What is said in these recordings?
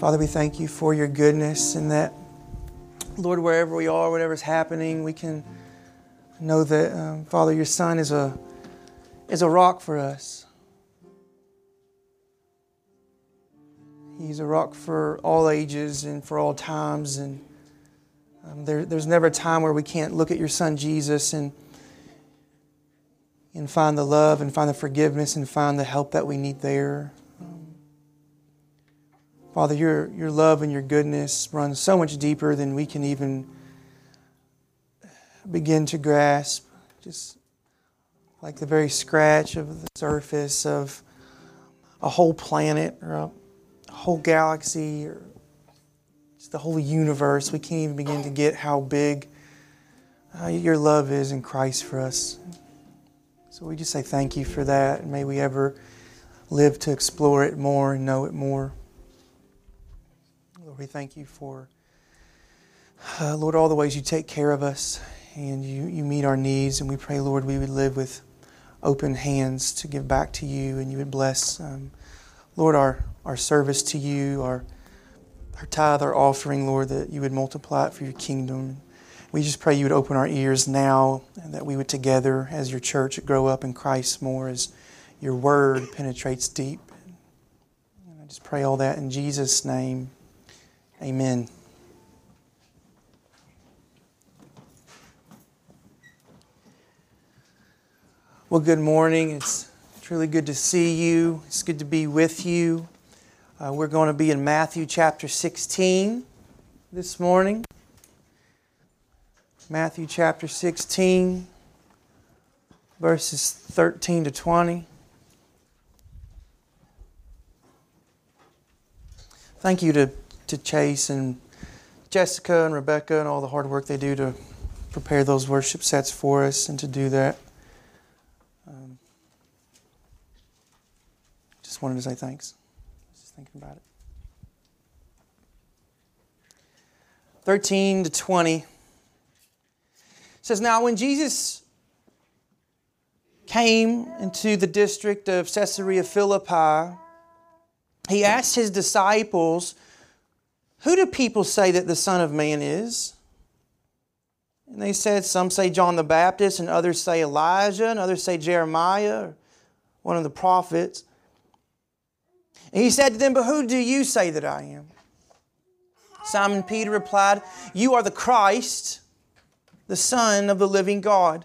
Father, we thank you for your goodness and that, Lord, wherever we are, whatever's happening, we can know that, um, Father, your Son is a, is a rock for us. He's a rock for all ages and for all times. And um, there, there's never a time where we can't look at your Son Jesus and, and find the love and find the forgiveness and find the help that we need there. Father, your, your love and your goodness runs so much deeper than we can even begin to grasp. Just like the very scratch of the surface of a whole planet or a whole galaxy or just the whole universe. We can't even begin to get how big uh, your love is in Christ for us. So we just say thank you for that, and may we ever live to explore it more and know it more. We thank you for, uh, Lord, all the ways you take care of us and you, you meet our needs. And we pray, Lord, we would live with open hands to give back to you and you would bless, um, Lord, our, our service to you, our, our tithe, our offering, Lord, that you would multiply it for your kingdom. We just pray you would open our ears now and that we would together as your church grow up in Christ more as your word penetrates deep. And I just pray all that in Jesus' name. Amen. Well, good morning. It's truly good to see you. It's good to be with you. Uh, we're going to be in Matthew chapter 16 this morning. Matthew chapter 16, verses 13 to 20. Thank you to, to Chase and Jessica and Rebecca and all the hard work they do to prepare those worship sets for us and to do that. Um, just wanted to say thanks. Just thinking about it. 13 to 20 says, Now when Jesus came into the district of Caesarea Philippi, he asked his disciples, Who do people say that the Son of Man is? And they said, Some say John the Baptist, and others say Elijah, and others say Jeremiah, or one of the prophets. And he said to them, But who do you say that I am? Simon Peter replied, You are the Christ, the Son of the living God.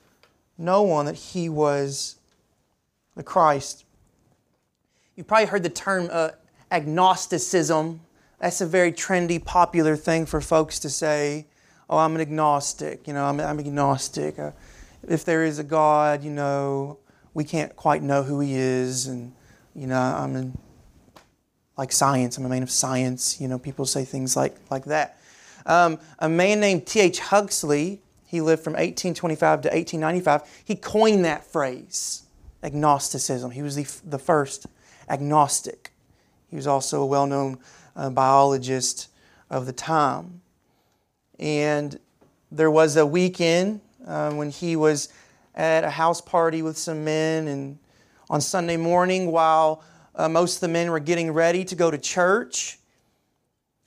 no one that he was the Christ. You probably heard the term uh, agnosticism that's a very trendy, popular thing for folks to say, oh, I'm an agnostic, you know, I'm, I'm agnostic. Uh, if there is a God, you know, we can't quite know who he is, and, you know, I'm in, like science, I'm a man of science, you know, people say things like, like that. Um, a man named T.H. Huxley, he lived from 1825 to 1895, he coined that phrase, agnosticism. He was the, the first agnostic. He was also a well known uh, biologist of the time. And there was a weekend uh, when he was at a house party with some men, and on Sunday morning, while uh, most of the men were getting ready to go to church,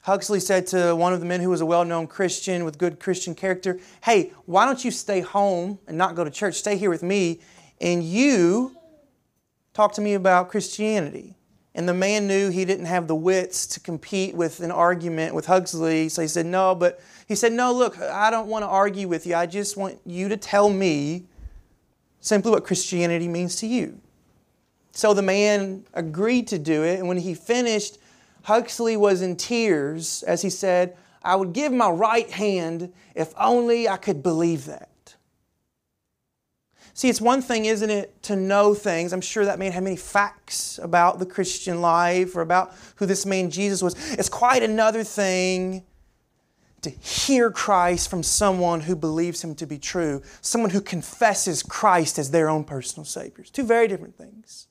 Huxley said to one of the men who was a well known Christian with good Christian character, Hey, why don't you stay home and not go to church? Stay here with me, and you talk to me about Christianity. And the man knew he didn't have the wits to compete with an argument with Huxley. So he said, No, but he said, No, look, I don't want to argue with you. I just want you to tell me simply what Christianity means to you. So the man agreed to do it. And when he finished, Huxley was in tears as he said, I would give my right hand if only I could believe that. See, it's one thing, isn't it, to know things. I'm sure that man had many facts about the Christian life or about who this man Jesus was. It's quite another thing to hear Christ from someone who believes him to be true, someone who confesses Christ as their own personal Savior. Two very different things.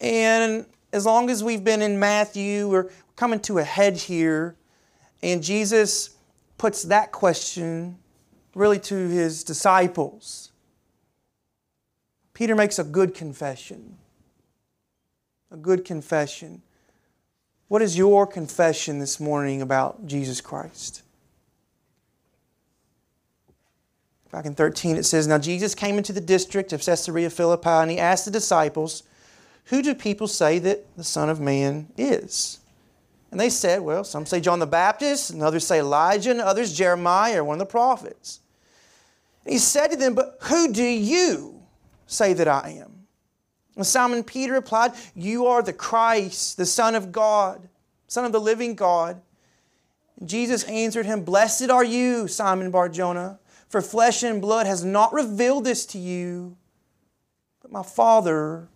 And as long as we've been in Matthew, we're coming to a head here, and Jesus puts that question really to his disciples. Peter makes a good confession. A good confession. What is your confession this morning about Jesus Christ? Back in 13, it says Now Jesus came into the district of Caesarea Philippi and he asked the disciples, Who do people say that the Son of Man is? And they said, Well, some say John the Baptist, and others say Elijah, and others Jeremiah or one of the prophets. And he said to them, But who do you say that I am? And Simon Peter replied, You are the Christ, the Son of God, Son of the living God. And Jesus answered him, Blessed are you, Simon Barjona, for flesh and blood has not revealed this to you, but my Father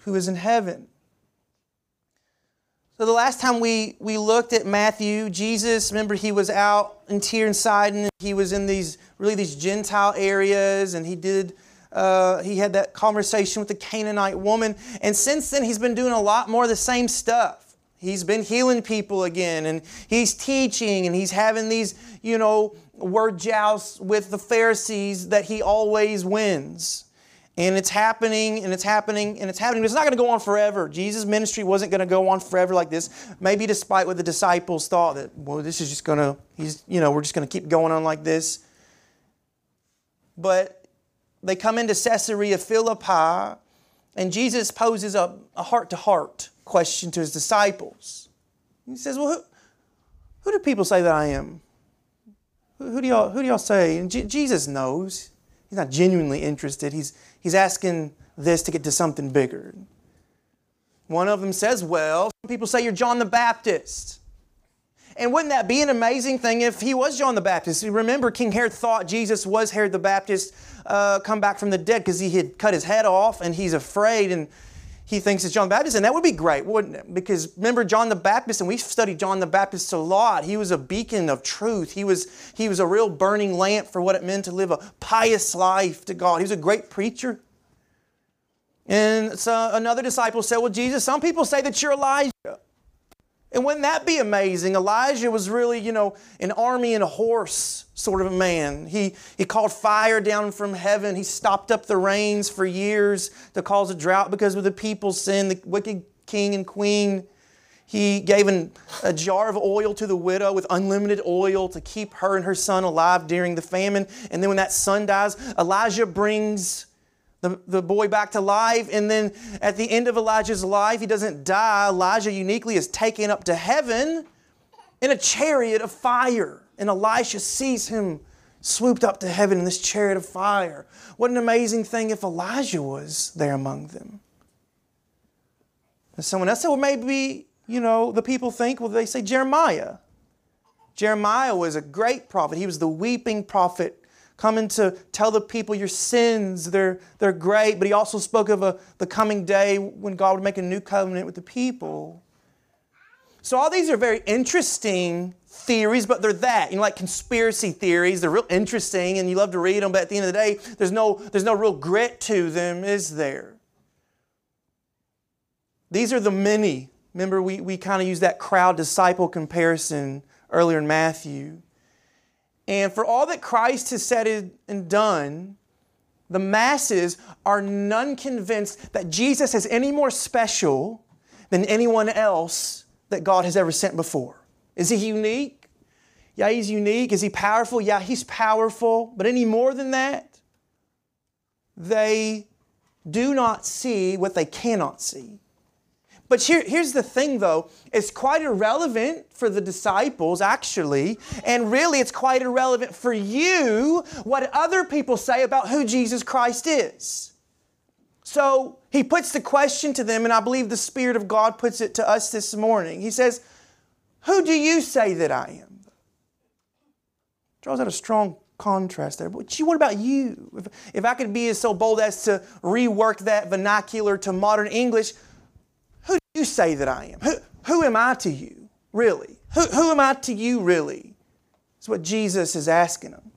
who is in heaven. So the last time we, we looked at Matthew, Jesus, remember he was out in Tyre and Sidon. And He was in these really these Gentile areas, and he did uh, he had that conversation with the Canaanite woman. And since then, he's been doing a lot more of the same stuff. He's been healing people again, and he's teaching, and he's having these, you know, word jousts with the Pharisees that he always wins. And it's happening, and it's happening, and it's happening. But it's not going to go on forever. Jesus' ministry wasn't going to go on forever like this. Maybe despite what the disciples thought that, well, this is just going to, he's, you know, we're just going to keep going on like this. But they come into Caesarea Philippi, and Jesus poses a heart to heart question to his disciples. He says, Well, who, who do people say that I am? Who, who do, y'all, who do y'all say? And J- Jesus knows. He's not genuinely interested. He's, he's asking this to get to something bigger. One of them says, Well, people say you're John the Baptist. And wouldn't that be an amazing thing if he was John the Baptist? Remember, King Herod thought Jesus was Herod the Baptist uh, come back from the dead because he had cut his head off and he's afraid and he thinks it's John the Baptist. And that would be great, wouldn't it? Because remember John the Baptist, and we've studied John the Baptist a lot. He was a beacon of truth. He was, he was a real burning lamp for what it meant to live a pious life to God. He was a great preacher. And so another disciple said, Well, Jesus, some people say that you're Elijah. And wouldn't that be amazing? Elijah was really, you know, an army and a horse sort of a man. He, he called fire down from heaven. He stopped up the rains for years to cause a drought because of the people's sin, the wicked king and queen. He gave an, a jar of oil to the widow with unlimited oil to keep her and her son alive during the famine. And then when that son dies, Elijah brings the, the boy back to life. And then at the end of Elijah's life, he doesn't die. Elijah uniquely is taken up to heaven in a chariot of fire. And Elisha sees him swooped up to heaven in this chariot of fire. What an amazing thing if Elijah was there among them. And someone else said, well, maybe, you know, the people think, well, they say Jeremiah. Jeremiah was a great prophet. He was the weeping prophet coming to tell the people your sins, they're, they're great. But he also spoke of a, the coming day when God would make a new covenant with the people. So all these are very interesting theories, but they're that, you know, like conspiracy theories. They're real interesting and you love to read them, but at the end of the day, there's no, there's no real grit to them, is there? These are the many. Remember, we, we kind of used that crowd disciple comparison earlier in Matthew. And for all that Christ has said and done, the masses are none convinced that Jesus is any more special than anyone else that God has ever sent before. Is he unique? Yeah, he's unique. Is he powerful? Yeah, he's powerful. But any more than that, they do not see what they cannot see. But here, here's the thing though, it's quite irrelevant for the disciples actually, and really it's quite irrelevant for you what other people say about who Jesus Christ is. So he puts the question to them, and I believe the Spirit of God puts it to us this morning. He says, Who do you say that I am? Draws out a strong contrast there. But what about you? If, if I could be as so bold as to rework that vernacular to modern English, you say that I am? Who, who am I to you, really? Who, who am I to you, really? That's what Jesus is asking them.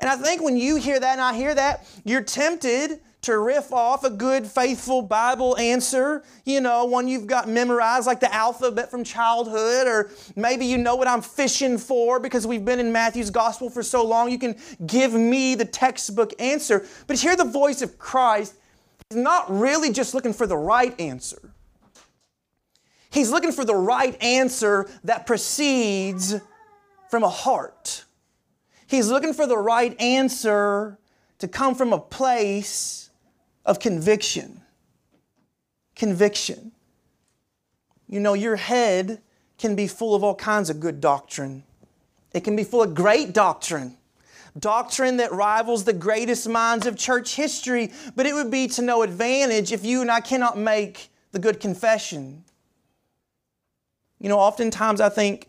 And I think when you hear that and I hear that, you're tempted to riff off a good, faithful Bible answer, you know, one you've got memorized like the alphabet from childhood, or maybe you know what I'm fishing for because we've been in Matthew's gospel for so long. You can give me the textbook answer. But hear the voice of Christ. He's not really just looking for the right answer. He's looking for the right answer that proceeds from a heart. He's looking for the right answer to come from a place of conviction. Conviction. You know, your head can be full of all kinds of good doctrine. It can be full of great doctrine, doctrine that rivals the greatest minds of church history, but it would be to no advantage if you and I cannot make the good confession. You know, oftentimes I think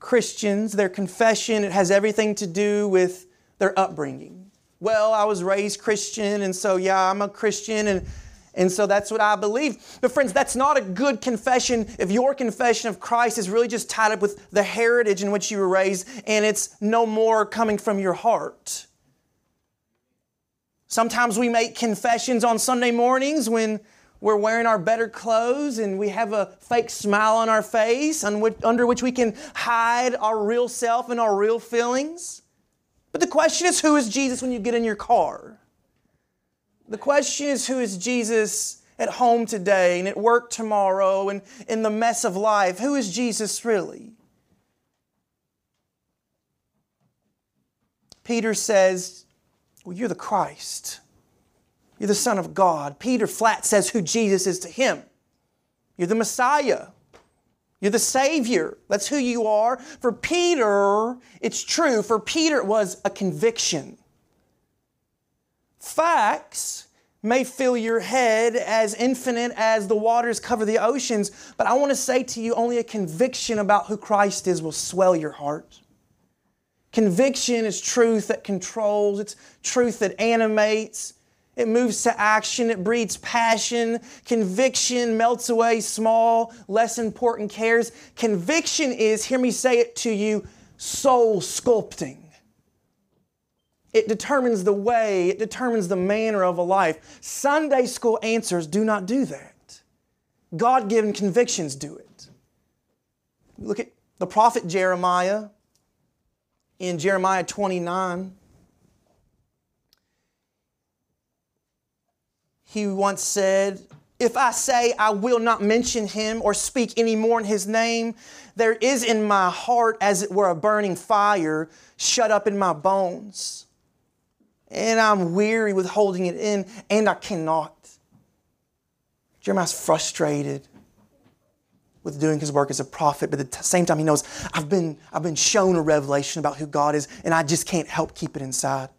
Christians, their confession, it has everything to do with their upbringing. Well, I was raised Christian, and so yeah, I'm a Christian, and, and so that's what I believe. But, friends, that's not a good confession if your confession of Christ is really just tied up with the heritage in which you were raised and it's no more coming from your heart. Sometimes we make confessions on Sunday mornings when we're wearing our better clothes and we have a fake smile on our face under which we can hide our real self and our real feelings. But the question is who is Jesus when you get in your car? The question is who is Jesus at home today and at work tomorrow and in the mess of life? Who is Jesus really? Peter says, Well, you're the Christ. You're the Son of God. Peter flat says who Jesus is to him. You're the Messiah. You're the Savior. That's who you are. For Peter, it's true. For Peter, it was a conviction. Facts may fill your head as infinite as the waters cover the oceans, but I want to say to you only a conviction about who Christ is will swell your heart. Conviction is truth that controls, it's truth that animates, it moves to action. It breeds passion. Conviction melts away small, less important cares. Conviction is, hear me say it to you, soul sculpting. It determines the way, it determines the manner of a life. Sunday school answers do not do that. God given convictions do it. Look at the prophet Jeremiah in Jeremiah 29. He once said, If I say I will not mention him or speak any more in his name, there is in my heart, as it were, a burning fire shut up in my bones. And I'm weary with holding it in, and I cannot. Jeremiah's frustrated with doing his work as a prophet, but at the same time, he knows I've been, I've been shown a revelation about who God is, and I just can't help keep it inside.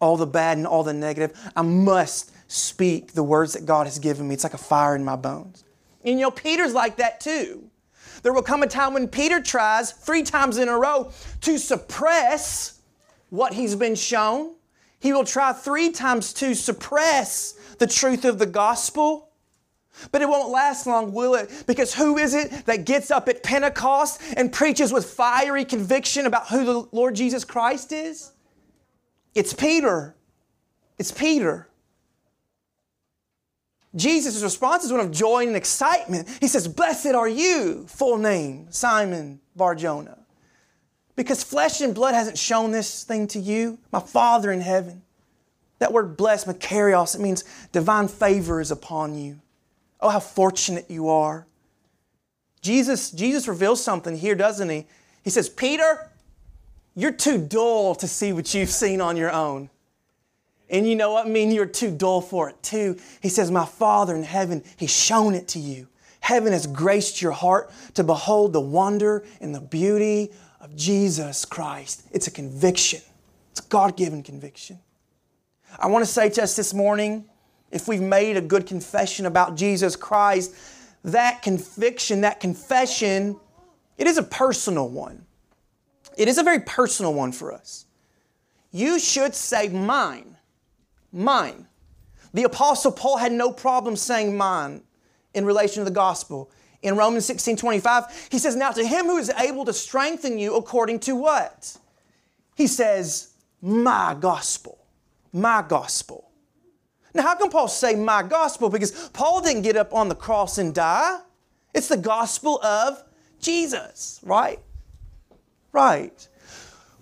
All the bad and all the negative, I must speak the words that God has given me. It's like a fire in my bones. And you know, Peter's like that too. There will come a time when Peter tries three times in a row to suppress what he's been shown. He will try three times to suppress the truth of the gospel. But it won't last long, will it? Because who is it that gets up at Pentecost and preaches with fiery conviction about who the Lord Jesus Christ is? It's Peter. It's Peter. Jesus' response is one of joy and excitement. He says, Blessed are you, full name, Simon Barjona. Because flesh and blood hasn't shown this thing to you, my Father in heaven. That word blessed, makarios, it means divine favor is upon you. Oh, how fortunate you are. Jesus, Jesus reveals something here, doesn't he? He says, Peter, you're too dull to see what you've seen on your own. And you know what? I mean, you're too dull for it too. He says, My Father in heaven, He's shown it to you. Heaven has graced your heart to behold the wonder and the beauty of Jesus Christ. It's a conviction, it's a God given conviction. I want to say to us this morning if we've made a good confession about Jesus Christ, that conviction, that confession, it is a personal one. It is a very personal one for us. you should say mine. Mine. The Apostle Paul had no problem saying mine in relation to the gospel. In Romans 16 25, he says, Now to him who is able to strengthen you according to what? He says, My gospel. My gospel. Now, how can Paul say my gospel? Because Paul didn't get up on the cross and die. It's the gospel of Jesus, right? Right.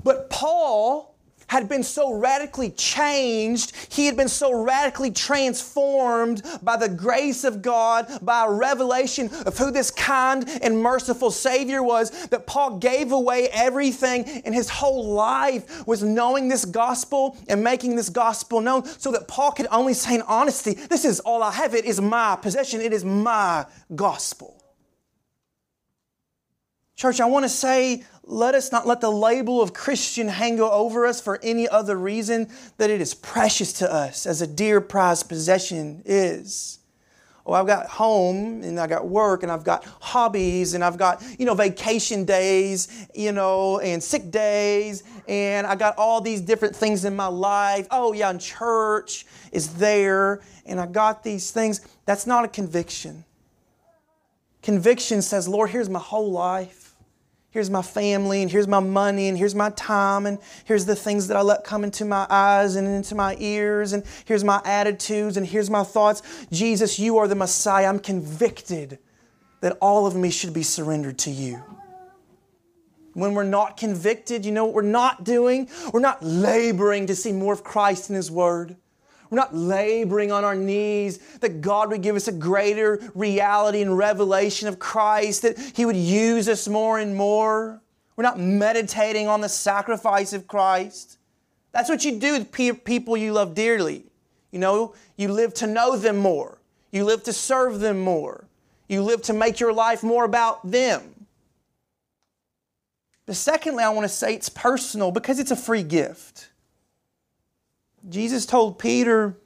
But Paul had been so radically changed, he had been so radically transformed by the grace of God, by a revelation of who this kind and merciful Savior was, that Paul gave away everything, and his whole life was knowing this gospel and making this gospel known so that Paul could only say in honesty, This is all I have. It is my possession, it is my gospel. Church, I want to say, let us not let the label of Christian hang over us for any other reason that it is precious to us as a dear prized possession is. Oh, I've got home and I've got work and I've got hobbies and I've got, you know, vacation days, you know, and sick days and I got all these different things in my life. Oh, yeah, and church is there and I got these things. That's not a conviction. Conviction says, Lord, here's my whole life. Here's my family, and here's my money, and here's my time, and here's the things that I let come into my eyes and into my ears, and here's my attitudes, and here's my thoughts. Jesus, you are the Messiah. I'm convicted that all of me should be surrendered to you. When we're not convicted, you know what we're not doing? We're not laboring to see more of Christ in His Word. We're not laboring on our knees that God would give us a greater reality and revelation of Christ, that He would use us more and more. We're not meditating on the sacrifice of Christ. That's what you do with people you love dearly. You know, you live to know them more, you live to serve them more, you live to make your life more about them. But secondly, I want to say it's personal because it's a free gift. Jesus told Peter,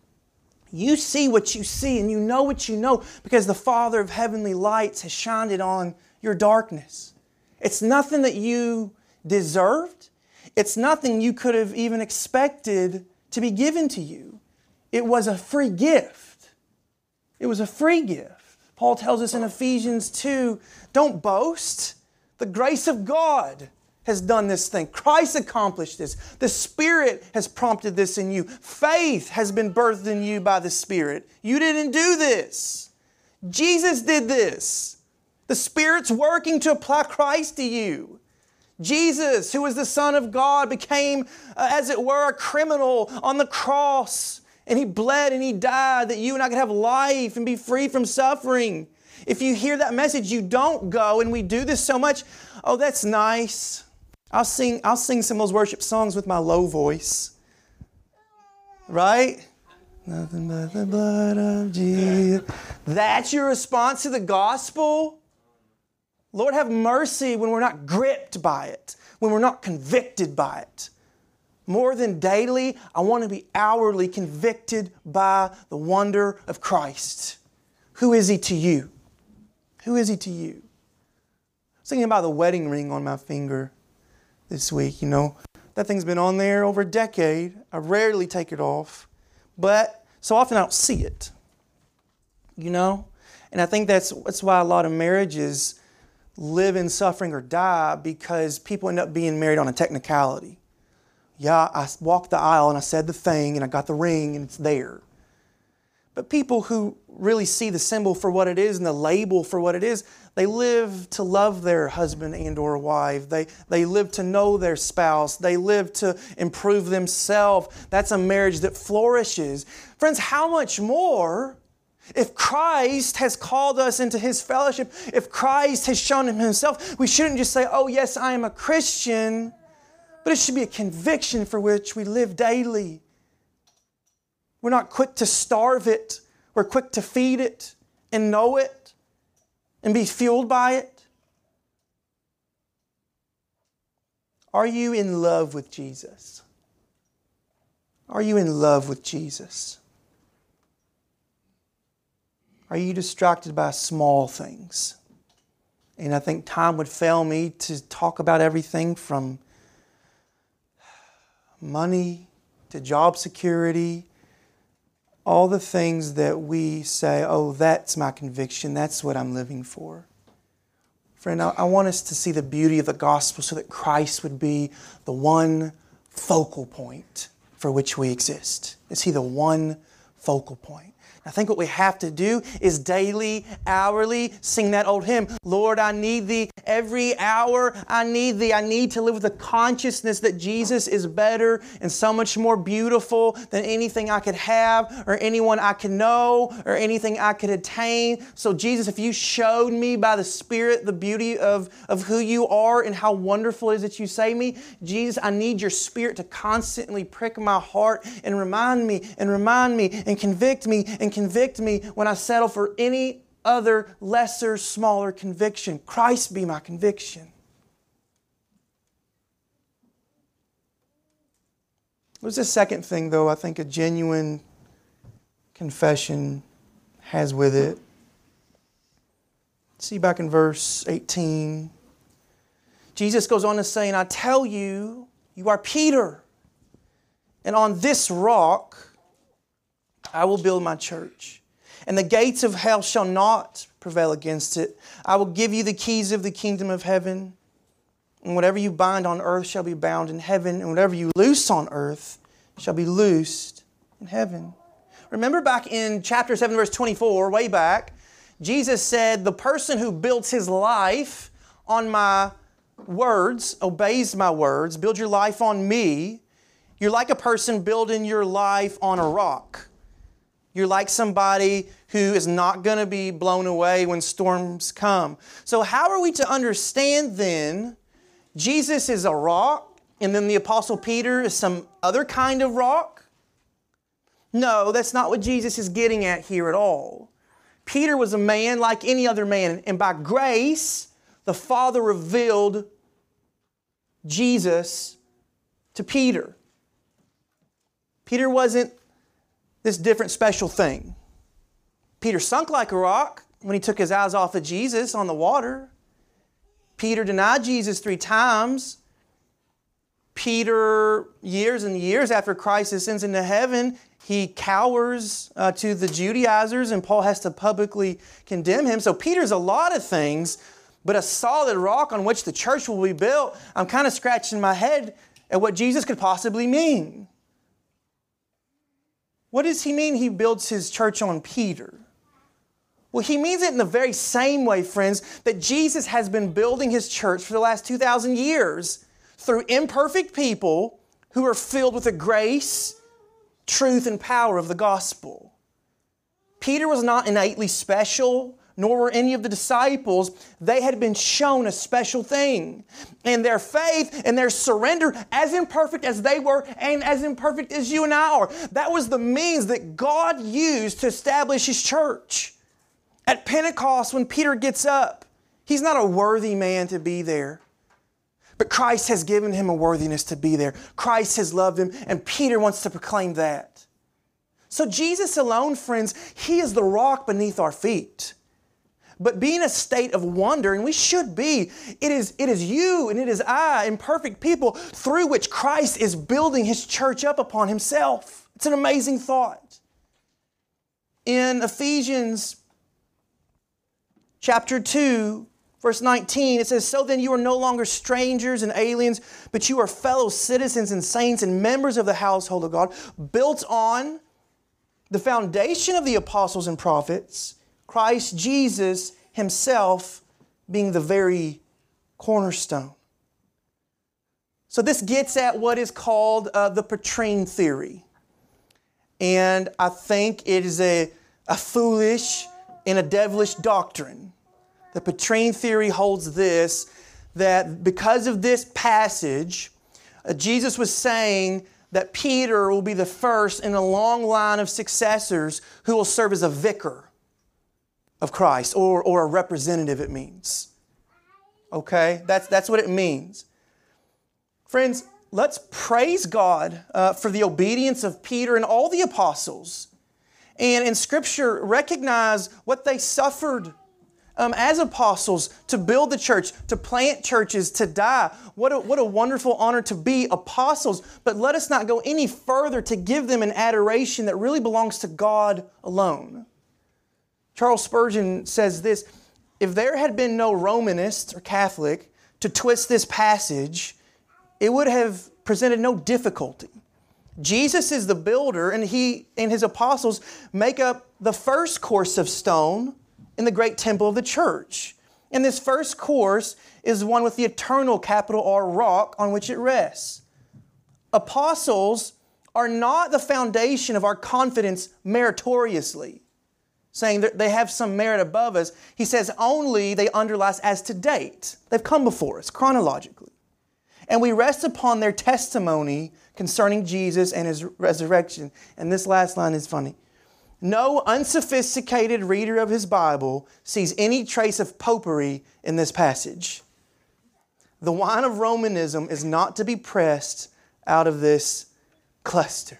You see what you see, and you know what you know, because the Father of heavenly lights has shined it on your darkness. It's nothing that you deserved, it's nothing you could have even expected to be given to you. It was a free gift. It was a free gift. Paul tells us in Ephesians 2 don't boast. The grace of God has done this thing. Christ accomplished this. The Spirit has prompted this in you. Faith has been birthed in you by the Spirit. You didn't do this. Jesus did this. The Spirit's working to apply Christ to you. Jesus, who was the Son of God, became, uh, as it were, a criminal on the cross. And he bled and he died that you and I could have life and be free from suffering. If you hear that message, you don't go, and we do this so much. Oh, that's nice. I'll sing, I'll sing some of those worship songs with my low voice. Right? Nothing but the blood of Jesus. That's your response to the gospel? Lord, have mercy when we're not gripped by it, when we're not convicted by it. More than daily, I want to be hourly convicted by the wonder of Christ. Who is He to you? Who is He to you? I was thinking about the wedding ring on my finger this week. You know, that thing's been on there over a decade. I rarely take it off, but so often I don't see it. You know, and I think that's that's why a lot of marriages live in suffering or die because people end up being married on a technicality. Yeah, I walked the aisle and I said the thing and I got the ring and it's there. But people who really see the symbol for what it is and the label for what it is, they live to love their husband and or wife. They, they live to know their spouse. They live to improve themselves. That's a marriage that flourishes. Friends, how much more if Christ has called us into His fellowship, if Christ has shown Himself, we shouldn't just say, oh, yes, I am a Christian, but it should be a conviction for which we live daily. We're not quick to starve it, we're quick to feed it and know it and be fueled by it. Are you in love with Jesus? Are you in love with Jesus? Are you distracted by small things? And I think time would fail me to talk about everything from money to job security, all the things that we say, oh, that's my conviction, that's what I'm living for. Friend, I, want us to see the beauty of the gospel so that Christ would be the one focal point for which we exist. Is He the one focal point? I think what we have to do is daily, hourly sing that old hymn Lord, I need thee. Every hour I need thee. I need to live with the consciousness that Jesus is better and so much more beautiful than anything I could have or anyone I could know or anything I could attain. So, Jesus, if you showed me by the Spirit the beauty of, of who you are and how wonderful it is that you save me, Jesus, I need your Spirit to constantly prick my heart and remind me and remind me and convict me and convict me when I settle for any other lesser, smaller conviction. Christ be my conviction. What's the second thing, though, I think a genuine confession has with it? See back in verse 18. Jesus goes on to say, And I tell you, you are Peter, and on this rock I will build my church, and the gates of hell shall not prevail against it. I will give you the keys of the kingdom of heaven. And whatever you bind on earth shall be bound in heaven, and whatever you loose on earth shall be loosed in heaven. Remember back in chapter 7, verse 24, way back, Jesus said, The person who builds his life on my words, obeys my words, build your life on me, you're like a person building your life on a rock. You're like somebody who is not going to be blown away when storms come. So, how are we to understand then Jesus is a rock and then the Apostle Peter is some other kind of rock? No, that's not what Jesus is getting at here at all. Peter was a man like any other man, and by grace, the Father revealed Jesus to Peter. Peter wasn't this different special thing. Peter sunk like a rock when he took his eyes off of Jesus on the water. Peter denied Jesus three times. Peter, years and years after Christ ascends into heaven, he cowers uh, to the Judaizers, and Paul has to publicly condemn him. So, Peter's a lot of things, but a solid rock on which the church will be built. I'm kind of scratching my head at what Jesus could possibly mean. What does he mean he builds his church on Peter? Well, he means it in the very same way, friends, that Jesus has been building his church for the last 2,000 years through imperfect people who are filled with the grace, truth, and power of the gospel. Peter was not innately special nor were any of the disciples. They had been shown a special thing. And their faith and their surrender, as imperfect as they were and as imperfect as you and I are, that was the means that God used to establish His church. At Pentecost, when Peter gets up, he's not a worthy man to be there. But Christ has given him a worthiness to be there. Christ has loved him, and Peter wants to proclaim that. So, Jesus alone, friends, He is the rock beneath our feet but be in a state of wonder, and we should be. It is, it is you and it is I, imperfect people, through which Christ is building his church up upon himself. It's an amazing thought. In Ephesians chapter 2, verse 19, it says, So then you are no longer strangers and aliens, but you are fellow citizens and saints and members of the household of God, built on the foundation of the apostles and prophets Christ Jesus Himself being the very cornerstone. So, this gets at what is called uh, the Petrine theory. And I think it is a, a foolish and a devilish doctrine. The Petrine theory holds this that because of this passage, uh, Jesus was saying that Peter will be the first in a long line of successors who will serve as a vicar of Christ, or, or a representative, it means. Okay? That's, that's what it means. Friends, let's praise God uh, for the obedience of Peter and all the apostles. And in Scripture, recognize what they suffered um, as apostles to build the church, to plant churches, to die. What a, what a wonderful honor to be apostles. But let us not go any further to give them an adoration that really belongs to God alone. Charles Spurgeon says this If there had been no Romanist or Catholic to twist this passage, it would have presented no difficulty. Jesus is the builder, and he and his apostles make up the first course of stone in the great temple of the church. And this first course is one with the eternal capital R rock on which it rests. Apostles are not the foundation of our confidence meritoriously, saying that they have some merit above us. He says only they underlie as to date. They've come before us chronologically. And we rest upon their testimony concerning Jesus and his resurrection. And this last line is funny. No unsophisticated reader of his Bible sees any trace of popery in this passage. The wine of Romanism is not to be pressed out of this cluster.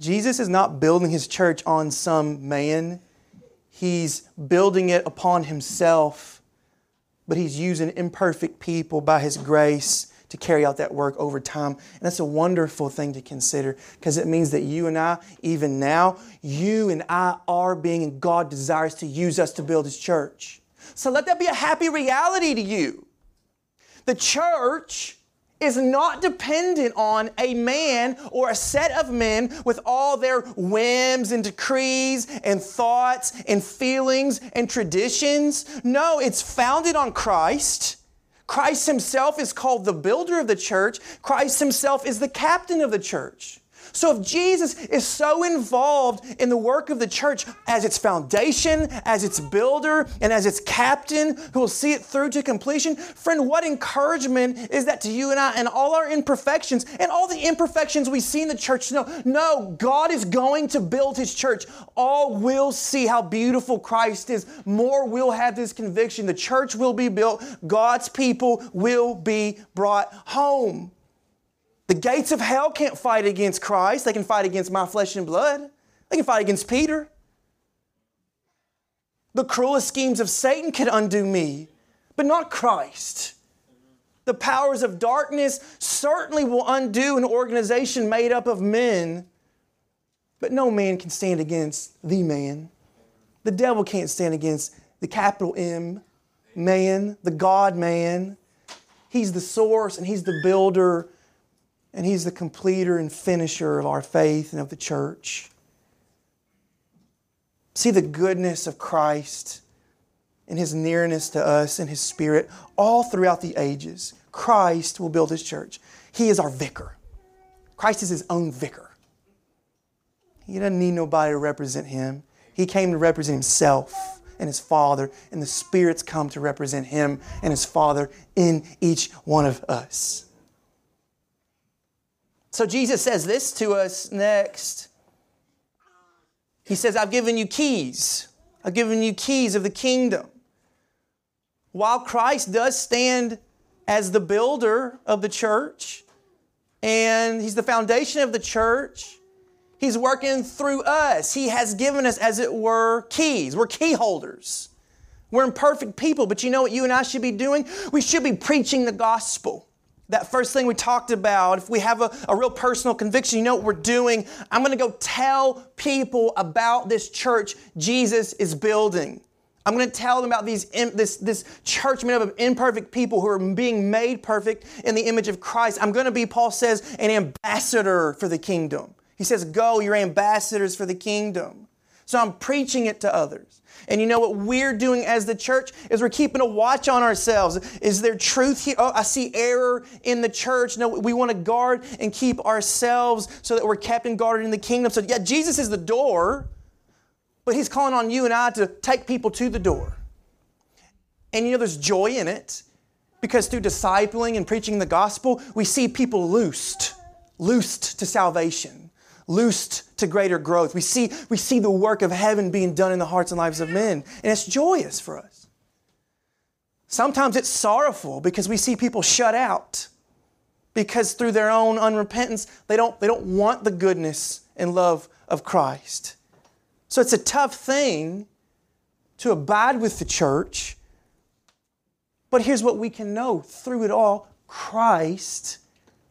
Jesus is not building his church on some man, he's building it upon himself, but he's using imperfect people by his grace to carry out that work over time. And that's a wonderful thing to consider because it means that you and I, even now, you and I are being, and God desires to use us to build His church. So let that be a happy reality to you. The church is not dependent on a man or a set of men with all their whims and decrees and thoughts and feelings and traditions. No, it's founded on Christ Christ himself is called the builder of the church. Christ himself is the captain of the church. So if Jesus is so involved in the work of the church as its foundation, as its builder, and as its captain who will see it through to completion, friend, what encouragement is that to you and I and all our imperfections and all the imperfections we see in the church? No, no, God is going to build his church. All will see how beautiful Christ is. More will have this conviction. The church will be built. God's people will be brought home. The gates of hell can't fight against Christ. They can fight against my flesh and blood. They can fight against Peter. The cruelest schemes of Satan could undo me, but not Christ. The powers of darkness certainly will undo an organization made up of men, but no man can stand against the man. The devil can't stand against the capital M man, the God man. He's the source and he's the builder and He's the completer and finisher of our faith and of the church. See the goodness of Christ and His nearness to us and His Spirit all throughout the ages. Christ will build His church. He is our vicar. Christ is His own vicar. He doesn't need nobody to represent Him. He came to represent Himself and His Father, and the Spirit's come to represent Him and His Father in each one of us. So Jesus says this to us next. He says, I've given you keys. I've given you keys of the kingdom. While Christ does stand as the builder of the church, and He's the foundation of the church, He's working through us. He has given us, as it were, keys. We're key holders. We're imperfect people, but you know what you and I should be doing? We should be preaching the gospel that first thing we talked about, if we have a, a real personal conviction, you know what we're doing? I'm going to go tell people about this church Jesus is building. I'm going to tell them about these, this, this church made up of imperfect people who are being made perfect in the image of Christ. I'm going to be, Paul says, an ambassador for the kingdom. He says, Go, you're ambassadors for the kingdom. So I'm preaching it to others. And you know what we're doing as the church is we're keeping a watch on ourselves. Is there truth here? Oh, I see error in the church. No, we want to guard and keep ourselves so that we're kept and guarded in the kingdom. So yeah, Jesus is the door, but he's calling on you and I to take people to the door. And you know there's joy in it because through discipling and preaching the gospel, we see people loosed, loosed to salvation loosed to greater growth. We see, we see the work of heaven being done in the hearts and lives of men, and it's joyous for us. Sometimes it's sorrowful because we see people shut out because through their own unrepentance, they don't, they don't want the goodness and love of Christ. So it's a tough thing to abide with the church. But here's what we can know through it all Christ,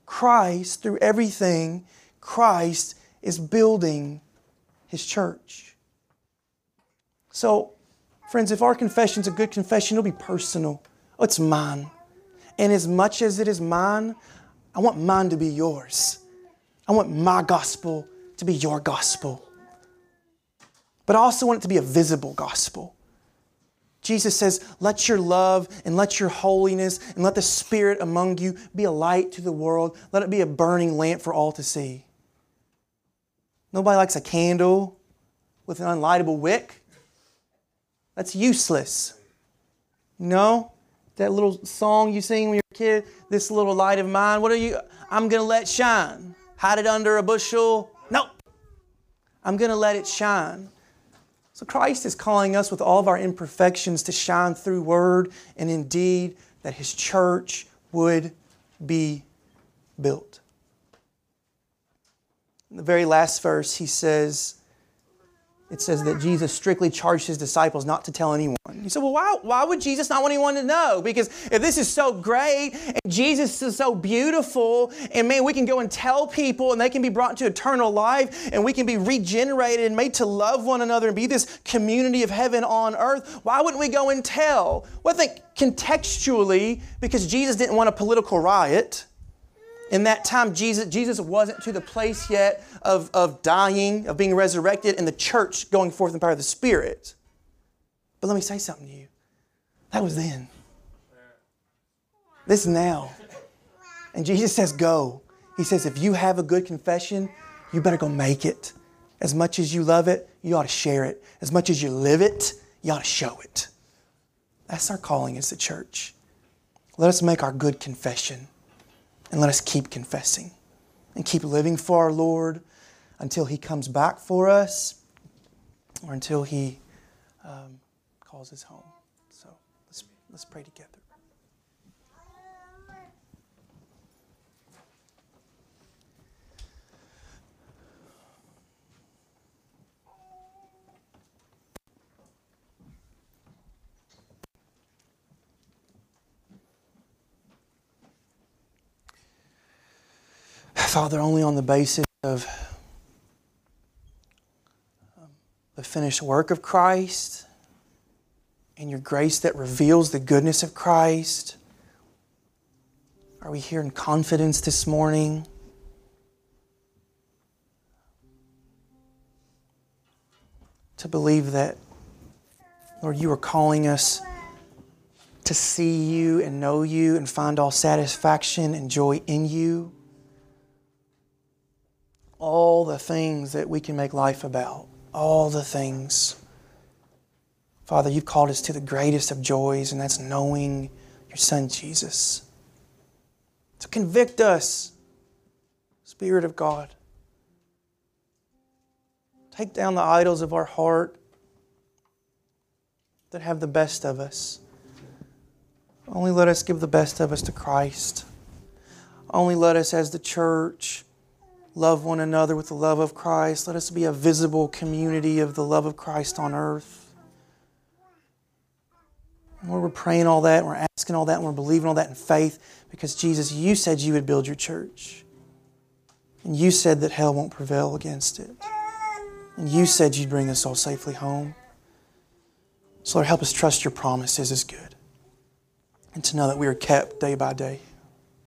Christ, through everything, Christ is building his church. So, friends, if our confession is a good confession, it'll be personal. It's mine. And as much as it is mine, I want mine to be yours. I want my gospel to be your gospel. But I also want it to be a visible gospel. Jesus says, Let your love and let your holiness and let the Spirit among you be a light to the world. Let it be a burning lamp for all to see. Nobody likes a candle with an unlightable wick. That's useless. No? That little song you sing when you're a kid, this little light of mine, what are you? I'm going to let shine. Hide it under a bushel. No. I'm going to let it shine. So Christ is calling us with all of our imperfections to shine through word and in deed that his church would be built. In the very last verse, he says, it says that Jesus strictly charged his disciples not to tell anyone. You say, well, why, why would Jesus not want anyone to know? Because if this is so great and Jesus is so beautiful, and man, we can go and tell people and they can be brought into eternal life and we can be regenerated and made to love one another and be this community of heaven on earth, why wouldn't we go and tell? Well, I think contextually, because Jesus didn't want a political riot in that time, Jesus, Jesus wasn't to the place yet of, of dying, of being resurrected, and the church going forth in power of the Spirit. But let me say something to you. That was then. This is now. And Jesus says, Go. He says, If you have a good confession, you better go make it. As much as you love it, you ought to share it. As much as you live it, you ought to show it. That's our calling as the church. Let us make our good confession. And let us keep confessing and keep living for our Lord until He comes back for us or until He um, calls us home. So let's, let's pray together. Father, only on the basis of um, the finished work of Christ and your grace that reveals the goodness of Christ are we here in confidence this morning. To believe that, Lord, you are calling us to see you and know you and find all satisfaction and joy in you all the things that we can make life about, all the things. Father, you've called us to the greatest of joys, and that's knowing your Son Jesus. To convict us, Spirit of God. Take down the idols of our heart that have the best of us. Only let us give the best of us to Christ. Only let us, as the church, love one another with the love of Christ. Let us be a visible community of the love of Christ on earth. Lord, we're praying all that, we're asking all that, and we're believing all that in faith because Jesus, you said you would build your church. And you said that hell won't prevail against it. And you said you'd bring us all safely home. So, Lord, help us trust your promises is good and to know that we are kept day by day.